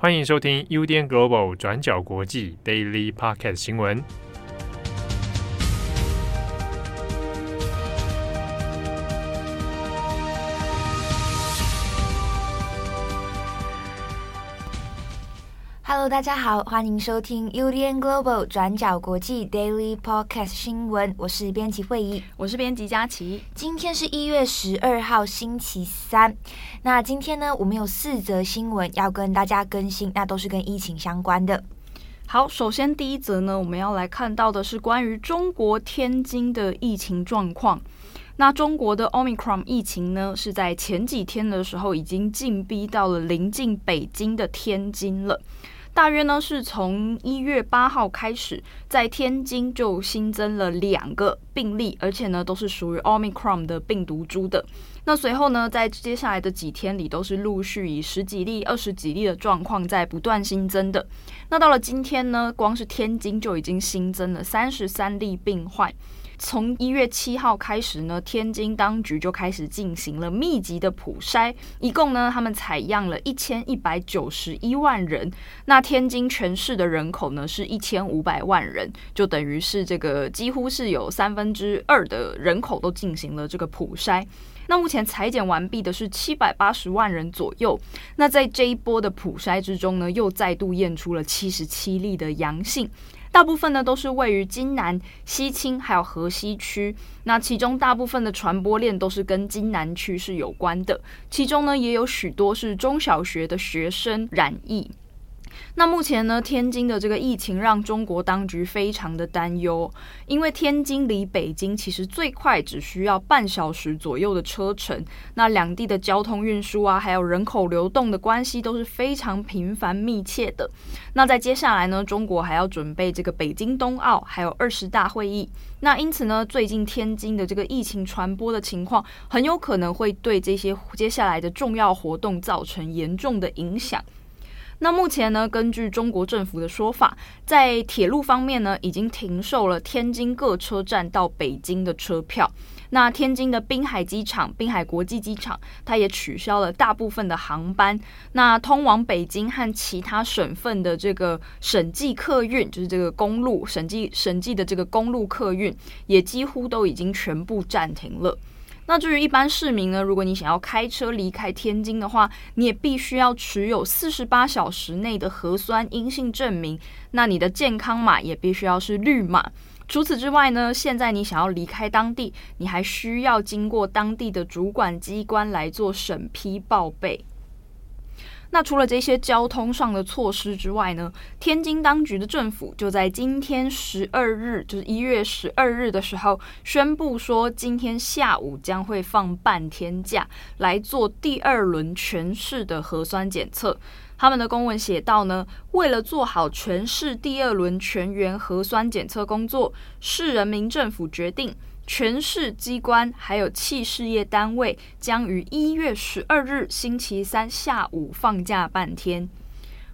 欢迎收听 UDN Global 转角国际 Daily Pocket 新闻。大家好，欢迎收听 UDN Global 转角国际 Daily Podcast 新闻。我是编辑会议，我是编辑佳琪。今天是一月十二号，星期三。那今天呢，我们有四则新闻要跟大家更新，那都是跟疫情相关的。好，首先第一则呢，我们要来看到的是关于中国天津的疫情状况。那中国的 Omicron 疫情呢，是在前几天的时候已经进逼到了临近北京的天津了。大约呢是从一月八号开始，在天津就新增了两个病例，而且呢都是属于 Omicron 的病毒株的。那随后呢，在接下来的几天里，都是陆续以十几例、二十几例的状况在不断新增的。那到了今天呢，光是天津就已经新增了三十三例病患。从一月七号开始呢，天津当局就开始进行了密集的普筛，一共呢，他们采样了一千一百九十一万人。那天津全市的人口呢是一千五百万人，就等于是这个几乎是有三分之二的人口都进行了这个普筛。那目前采检完毕的是七百八十万人左右。那在这一波的普筛之中呢，又再度验出了七十七例的阳性。大部分呢都是位于津南、西青还有河西区，那其中大部分的传播链都是跟津南区是有关的，其中呢也有许多是中小学的学生染疫。那目前呢，天津的这个疫情让中国当局非常的担忧，因为天津离北京其实最快只需要半小时左右的车程，那两地的交通运输啊，还有人口流动的关系都是非常频繁密切的。那在接下来呢，中国还要准备这个北京冬奥，还有二十大会议，那因此呢，最近天津的这个疫情传播的情况，很有可能会对这些接下来的重要活动造成严重的影响。那目前呢，根据中国政府的说法，在铁路方面呢，已经停售了天津各车站到北京的车票。那天津的滨海机场、滨海国际机场，它也取消了大部分的航班。那通往北京和其他省份的这个省际客运，就是这个公路省际省际的这个公路客运，也几乎都已经全部暂停了。那至于一般市民呢，如果你想要开车离开天津的话，你也必须要持有四十八小时内的核酸阴性证明。那你的健康码也必须要是绿码。除此之外呢，现在你想要离开当地，你还需要经过当地的主管机关来做审批报备。那除了这些交通上的措施之外呢，天津当局的政府就在今天十二日，就是一月十二日的时候，宣布说，今天下午将会放半天假来做第二轮全市的核酸检测。他们的公文写道呢，为了做好全市第二轮全员核酸检测工作，市人民政府决定。全市机关还有企事业单位将于一月十二日星期三下午放假半天。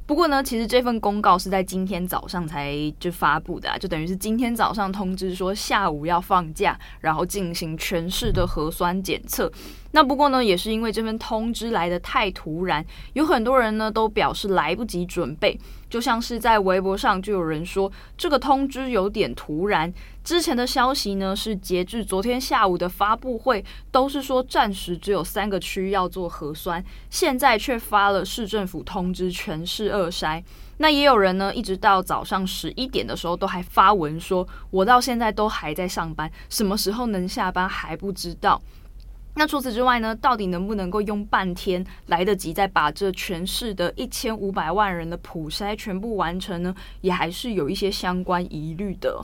不过呢，其实这份公告是在今天早上才就发布的啊，就等于是今天早上通知说下午要放假，然后进行全市的核酸检测。那不过呢，也是因为这份通知来得太突然，有很多人呢都表示来不及准备。就像是在微博上就有人说，这个通知有点突然。之前的消息呢是截至昨天下午的发布会，都是说暂时只有三个区要做核酸，现在却发了市政府通知全市二筛。那也有人呢一直到早上十一点的时候都还发文说，我到现在都还在上班，什么时候能下班还不知道。那除此之外呢，到底能不能够用半天来得及再把这全市的一千五百万人的普筛全部完成呢？也还是有一些相关疑虑的。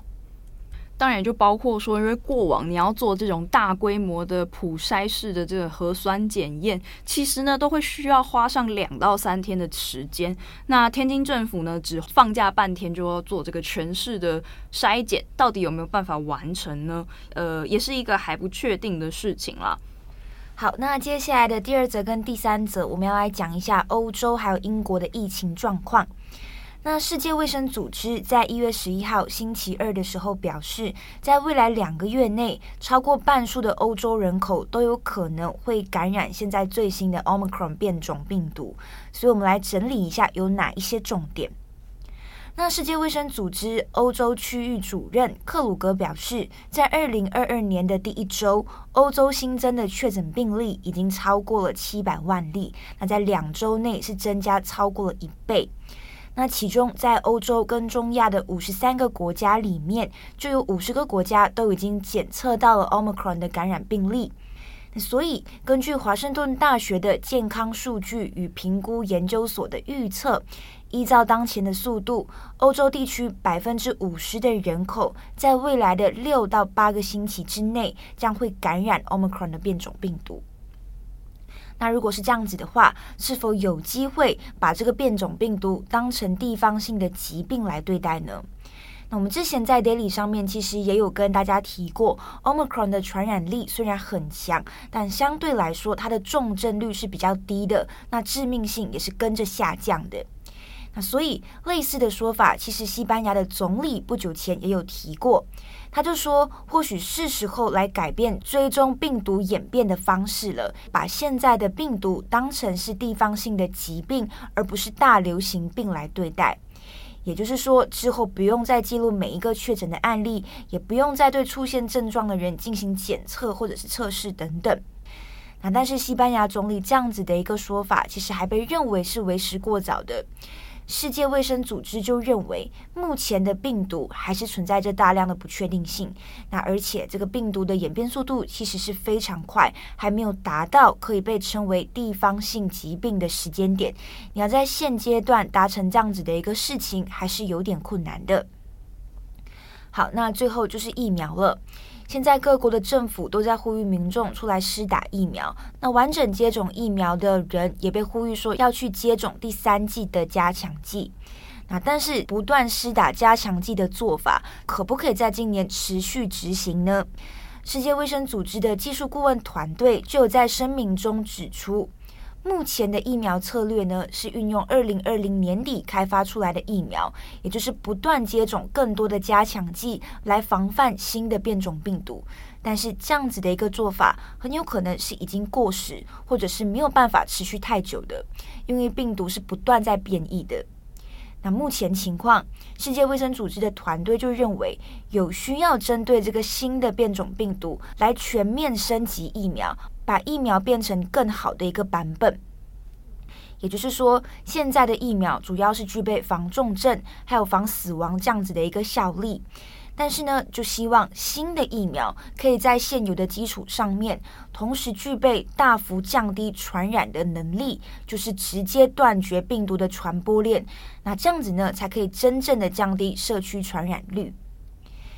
当然，就包括说，因为过往你要做这种大规模的普筛式的这个核酸检验，其实呢都会需要花上两到三天的时间。那天津政府呢只放假半天就要做这个全市的筛检，到底有没有办法完成呢？呃，也是一个还不确定的事情啦。好，那接下来的第二则跟第三则，我们要来讲一下欧洲还有英国的疫情状况。那世界卫生组织在一月十一号星期二的时候表示，在未来两个月内，超过半数的欧洲人口都有可能会感染现在最新的 Omicron 变种病毒。所以，我们来整理一下有哪一些重点。那世界卫生组织欧洲区域主任克鲁格表示，在二零二二年的第一周，欧洲新增的确诊病例已经超过了七百万例。那在两周内是增加超过了一倍。那其中，在欧洲跟中亚的五十三个国家里面，就有五十个国家都已经检测到了 Omicron 的感染病例。所以，根据华盛顿大学的健康数据与评估研究所的预测，依照当前的速度，欧洲地区百分之五十的人口在未来的六到八个星期之内将会感染 Omicron 的变种病毒。那如果是这样子的话，是否有机会把这个变种病毒当成地方性的疾病来对待呢？那我们之前在 Daily 上面其实也有跟大家提过，Omicron 的传染力虽然很强，但相对来说它的重症率是比较低的，那致命性也是跟着下降的。那所以类似的说法，其实西班牙的总理不久前也有提过。他就说，或许是时候来改变追踪病毒演变的方式了，把现在的病毒当成是地方性的疾病，而不是大流行病来对待。也就是说，之后不用再记录每一个确诊的案例，也不用再对出现症状的人进行检测或者是测试等等。那但是西班牙总理这样子的一个说法，其实还被认为是为时过早的。世界卫生组织就认为，目前的病毒还是存在着大量的不确定性。那而且这个病毒的演变速度其实是非常快，还没有达到可以被称为地方性疾病的时间点。你要在现阶段达成这样子的一个事情，还是有点困难的。好，那最后就是疫苗了。现在各国的政府都在呼吁民众出来施打疫苗，那完整接种疫苗的人也被呼吁说要去接种第三剂的加强剂。那但是不断施打加强剂的做法，可不可以在今年持续执行呢？世界卫生组织的技术顾问团队就有在声明中指出。目前的疫苗策略呢，是运用二零二零年底开发出来的疫苗，也就是不断接种更多的加强剂来防范新的变种病毒。但是这样子的一个做法，很有可能是已经过时，或者是没有办法持续太久的，因为病毒是不断在变异的。那目前情况，世界卫生组织的团队就认为有需要针对这个新的变种病毒来全面升级疫苗。把疫苗变成更好的一个版本，也就是说，现在的疫苗主要是具备防重症还有防死亡这样子的一个效力，但是呢，就希望新的疫苗可以在现有的基础上面，同时具备大幅降低传染的能力，就是直接断绝病毒的传播链，那这样子呢，才可以真正的降低社区传染率。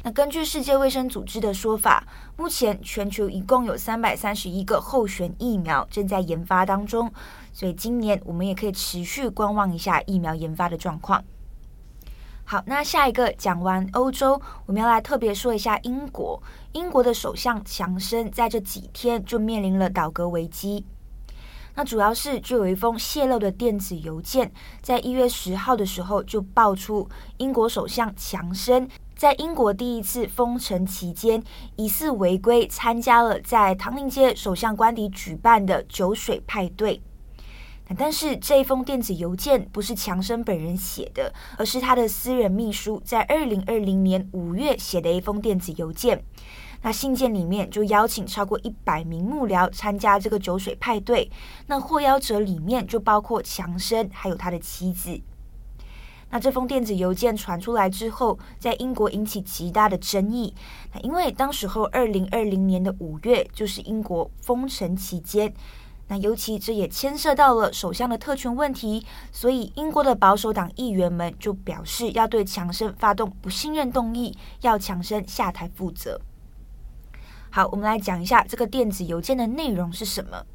那根据世界卫生组织的说法，目前全球一共有三百三十一个候选疫苗正在研发当中，所以今年我们也可以持续观望一下疫苗研发的状况。好，那下一个讲完欧洲，我们要来特别说一下英国。英国的首相强生在这几天就面临了倒阁危机。那主要是就有一封泄露的电子邮件，在一月十号的时候就爆出英国首相强生。在英国第一次封城期间，疑似违规参加了在唐宁街首相官邸举办的酒水派对。但是这封电子邮件不是强生本人写的，而是他的私人秘书在二零二零年五月写的一封电子邮件。那信件里面就邀请超过一百名幕僚参加这个酒水派对。那获邀者里面就包括强生还有他的妻子。那这封电子邮件传出来之后，在英国引起极大的争议。那因为当时候二零二零年的五月就是英国封城期间，那尤其这也牵涉到了首相的特权问题，所以英国的保守党议员们就表示要对强生发动不信任动议，要强生下台负责。好，我们来讲一下这个电子邮件的内容是什么。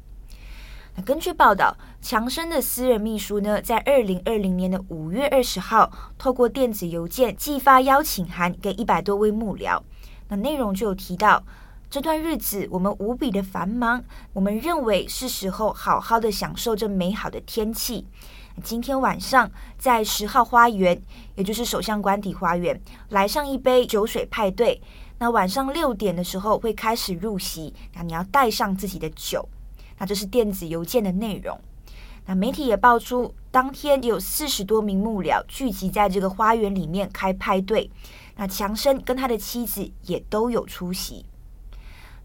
根据报道，强生的私人秘书呢，在二零二零年的五月二十号，透过电子邮件寄发邀请函给一百多位幕僚。那内容就有提到，这段日子我们无比的繁忙，我们认为是时候好好的享受这美好的天气。今天晚上在十号花园，也就是首相官邸花园，来上一杯酒水派对。那晚上六点的时候会开始入席，那你要带上自己的酒。那这是电子邮件的内容。那媒体也爆出，当天有四十多名幕僚聚集在这个花园里面开派对。那强生跟他的妻子也都有出席。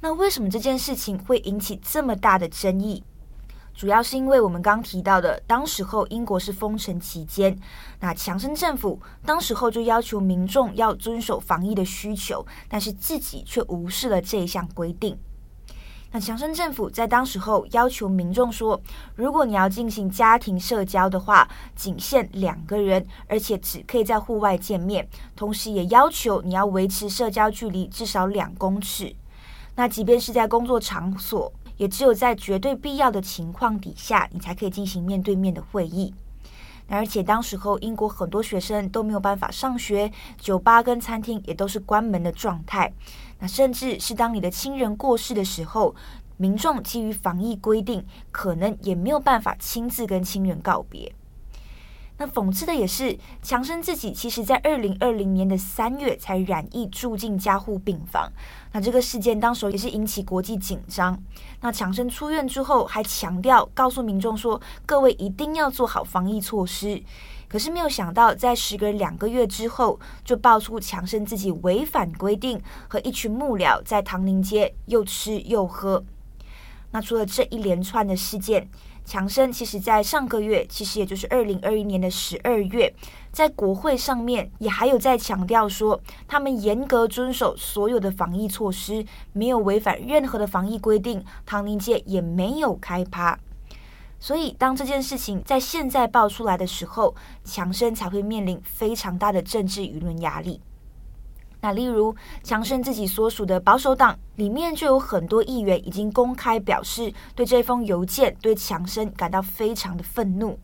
那为什么这件事情会引起这么大的争议？主要是因为我们刚提到的，当时候英国是封城期间，那强生政府当时候就要求民众要遵守防疫的需求，但是自己却无视了这一项规定。那强生政府在当时候要求民众说，如果你要进行家庭社交的话，仅限两个人，而且只可以在户外见面，同时也要求你要维持社交距离至少两公尺。那即便是在工作场所，也只有在绝对必要的情况底下，你才可以进行面对面的会议。而且当时候英国很多学生都没有办法上学，酒吧跟餐厅也都是关门的状态。那甚至是当你的亲人过世的时候，民众基于防疫规定，可能也没有办法亲自跟亲人告别。那讽刺的也是，强生自己其实在二零二零年的三月才染疫住进加护病房。那这个事件当时也是引起国际紧张。那强生出院之后还强调，告诉民众说，各位一定要做好防疫措施。可是没有想到，在时隔两个月之后，就爆出强生自己违反规定，和一群幕僚在唐宁街又吃又喝。那除了这一连串的事件，强生其实在上个月，其实也就是二零二一年的十二月，在国会上面也还有在强调说，他们严格遵守所有的防疫措施，没有违反任何的防疫规定，唐宁街也没有开趴。所以，当这件事情在现在爆出来的时候，强生才会面临非常大的政治舆论压力。那例如，强生自己所属的保守党里面就有很多议员已经公开表示，对这封邮件对强生感到非常的愤怒。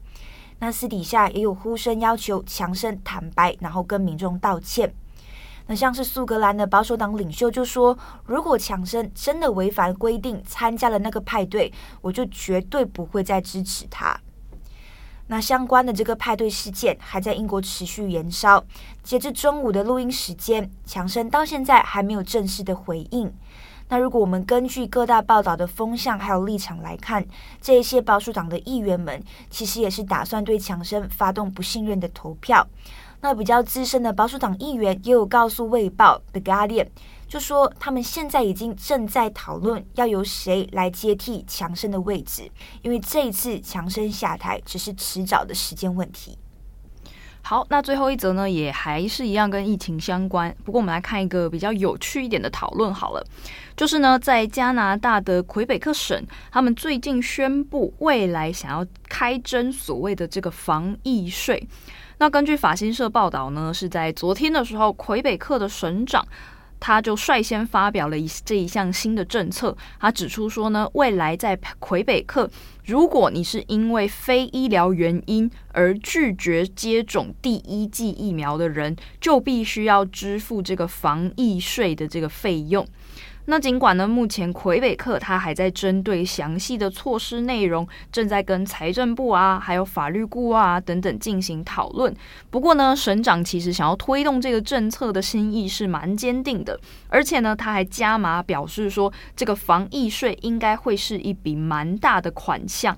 那私底下也有呼声要求强生坦白，然后跟民众道歉。那像是苏格兰的保守党领袖就说：“如果强生真的违反规定参加了那个派对，我就绝对不会再支持他。”那相关的这个派对事件还在英国持续延烧。截至中午的录音时间，强生到现在还没有正式的回应。那如果我们根据各大报道的风向还有立场来看，这一些保守党的议员们其实也是打算对强生发动不信任的投票。那比较资深的保守党议员也有告诉《卫报》The Guardian，就说他们现在已经正在讨论要由谁来接替强生的位置，因为这一次强生下台只是迟早的时间问题。好，那最后一则呢，也还是一样跟疫情相关，不过我们来看一个比较有趣一点的讨论好了，就是呢，在加拿大的魁北克省，他们最近宣布未来想要开征所谓的这个防疫税。那根据法新社报道呢，是在昨天的时候，魁北克的省长他就率先发表了一这一项新的政策。他指出说呢，未来在魁北克，如果你是因为非医疗原因而拒绝接种第一剂疫苗的人，就必须要支付这个防疫税的这个费用。那尽管呢，目前魁北克他还在针对详细的措施内容，正在跟财政部啊，还有法律顾问啊等等进行讨论。不过呢，省长其实想要推动这个政策的心意是蛮坚定的，而且呢，他还加码表示说，这个防疫税应该会是一笔蛮大的款项。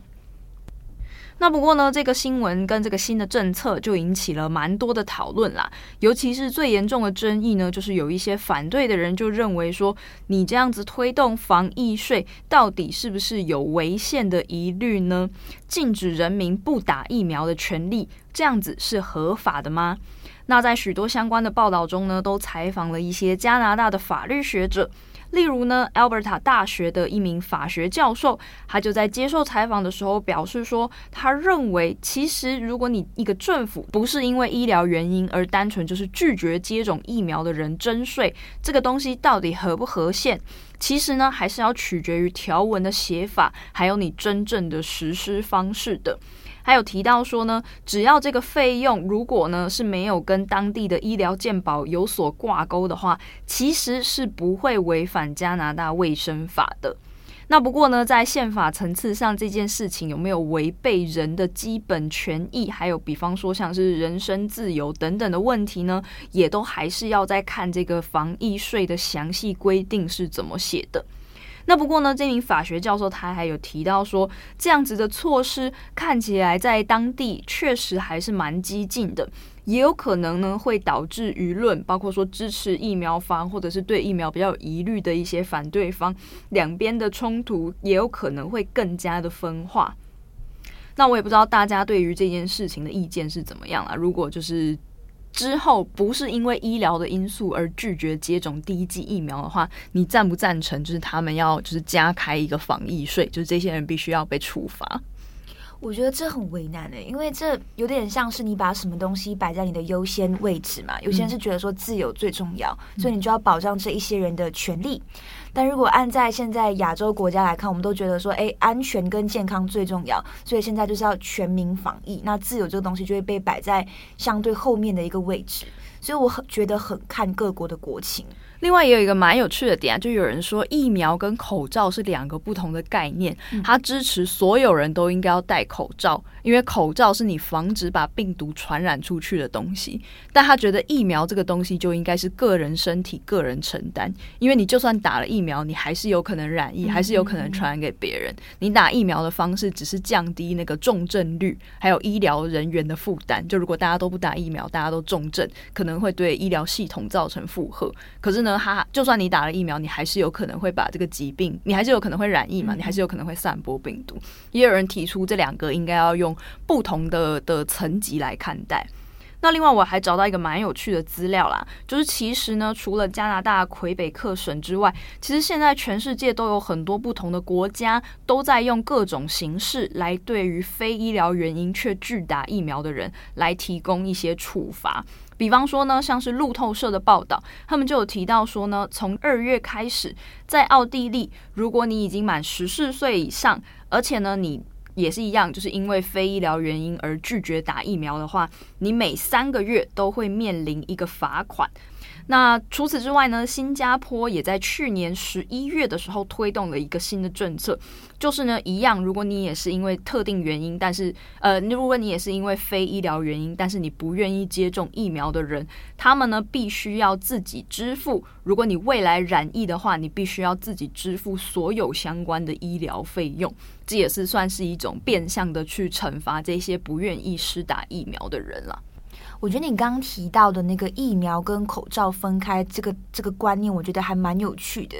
那不过呢，这个新闻跟这个新的政策就引起了蛮多的讨论啦。尤其是最严重的争议呢，就是有一些反对的人就认为说，你这样子推动防疫税，到底是不是有违宪的疑虑呢？禁止人民不打疫苗的权利，这样子是合法的吗？那在许多相关的报道中呢，都采访了一些加拿大的法律学者。例如呢，Alberta 大学的一名法学教授，他就在接受采访的时候表示说，他认为其实如果你一个政府不是因为医疗原因而单纯就是拒绝接种疫苗的人征税，这个东西到底合不合宪？其实呢，还是要取决于条文的写法，还有你真正的实施方式的。还有提到说呢，只要这个费用如果呢是没有跟当地的医疗健保有所挂钩的话，其实是不会违反加拿大卫生法的。那不过呢，在宪法层次上，这件事情有没有违背人的基本权益，还有比方说像是人身自由等等的问题呢，也都还是要再看这个防疫税的详细规定是怎么写的。那不过呢，这名法学教授他还有提到说，这样子的措施看起来在当地确实还是蛮激进的，也有可能呢会导致舆论，包括说支持疫苗方或者是对疫苗比较有疑虑的一些反对方，两边的冲突也有可能会更加的分化。那我也不知道大家对于这件事情的意见是怎么样啊？如果就是。之后不是因为医疗的因素而拒绝接种第一剂疫苗的话，你赞不赞成？就是他们要就是加开一个防疫税，就是这些人必须要被处罚。我觉得这很为难的、欸，因为这有点像是你把什么东西摆在你的优先位置嘛。有些人是觉得说自由最重要，嗯、所以你就要保障这一些人的权利。但如果按在现在亚洲国家来看，我们都觉得说，哎，安全跟健康最重要，所以现在就是要全民防疫。那自由这个东西就会被摆在相对后面的一个位置。所以我很觉得很看各国的国情。另外也有一个蛮有趣的点啊，就有人说疫苗跟口罩是两个不同的概念，他支持所有人都应该要戴口罩，因为口罩是你防止把病毒传染出去的东西。但他觉得疫苗这个东西就应该是个人身体个人承担，因为你就算打了疫苗，你还是有可能染疫，还是有可能传染给别人。你打疫苗的方式只是降低那个重症率，还有医疗人员的负担。就如果大家都不打疫苗，大家都重症，可能会对医疗系统造成负荷。可是呢，他就算你打了疫苗，你还是有可能会把这个疾病，你还是有可能会染疫嘛，你还是有可能会散播病毒。也有人提出这两个应该要用不同的的层级来看待。那另外我还找到一个蛮有趣的资料啦，就是其实呢，除了加拿大魁北克省之外，其实现在全世界都有很多不同的国家都在用各种形式来对于非医疗原因却拒打疫苗的人来提供一些处罚。比方说呢，像是路透社的报道，他们就有提到说呢，从二月开始，在奥地利，如果你已经满十四岁以上，而且呢，你也是一样，就是因为非医疗原因而拒绝打疫苗的话，你每三个月都会面临一个罚款。那除此之外呢，新加坡也在去年十一月的时候推动了一个新的政策，就是呢，一样，如果你也是因为特定原因，但是呃，如果你也是因为非医疗原因，但是你不愿意接种疫苗的人，他们呢必须要自己支付。如果你未来染疫的话，你必须要自己支付所有相关的医疗费用。这也是算是一种变相的去惩罚这些不愿意施打疫苗的人了。我觉得你刚刚提到的那个疫苗跟口罩分开这个这个观念，我觉得还蛮有趣的。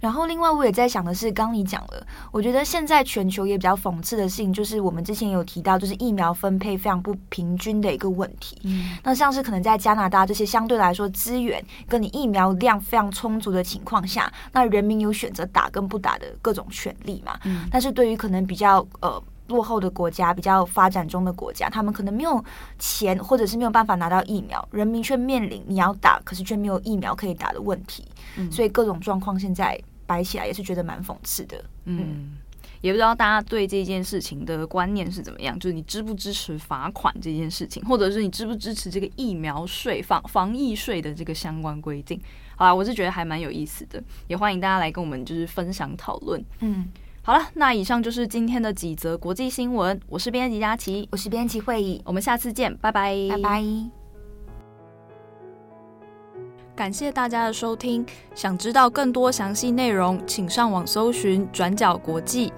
然后另外我也在想的是，刚刚你讲了，我觉得现在全球也比较讽刺的事情，就是我们之前有提到，就是疫苗分配非常不平均的一个问题。嗯，那像是可能在加拿大这些相对来说资源跟你疫苗量非常充足的情况下，那人民有选择打跟不打的各种权利嘛。嗯，但是对于可能比较呃。落后的国家，比较发展中的国家，他们可能没有钱，或者是没有办法拿到疫苗，人民却面临你要打，可是却没有疫苗可以打的问题。嗯，所以各种状况现在摆起来也是觉得蛮讽刺的。嗯，嗯，也不知道大家对这件事情的观念是怎么样，就是你支不支持罚款这件事情，或者是你支不支持这个疫苗税、防防疫税的这个相关规定？好啦，我是觉得还蛮有意思的，也欢迎大家来跟我们就是分享讨论。嗯。好了，那以上就是今天的几则国际新闻。我是编辑佳琪，我是编辑慧仪，我们下次见，拜拜，拜拜。感谢大家的收听，想知道更多详细内容，请上网搜寻转角国际。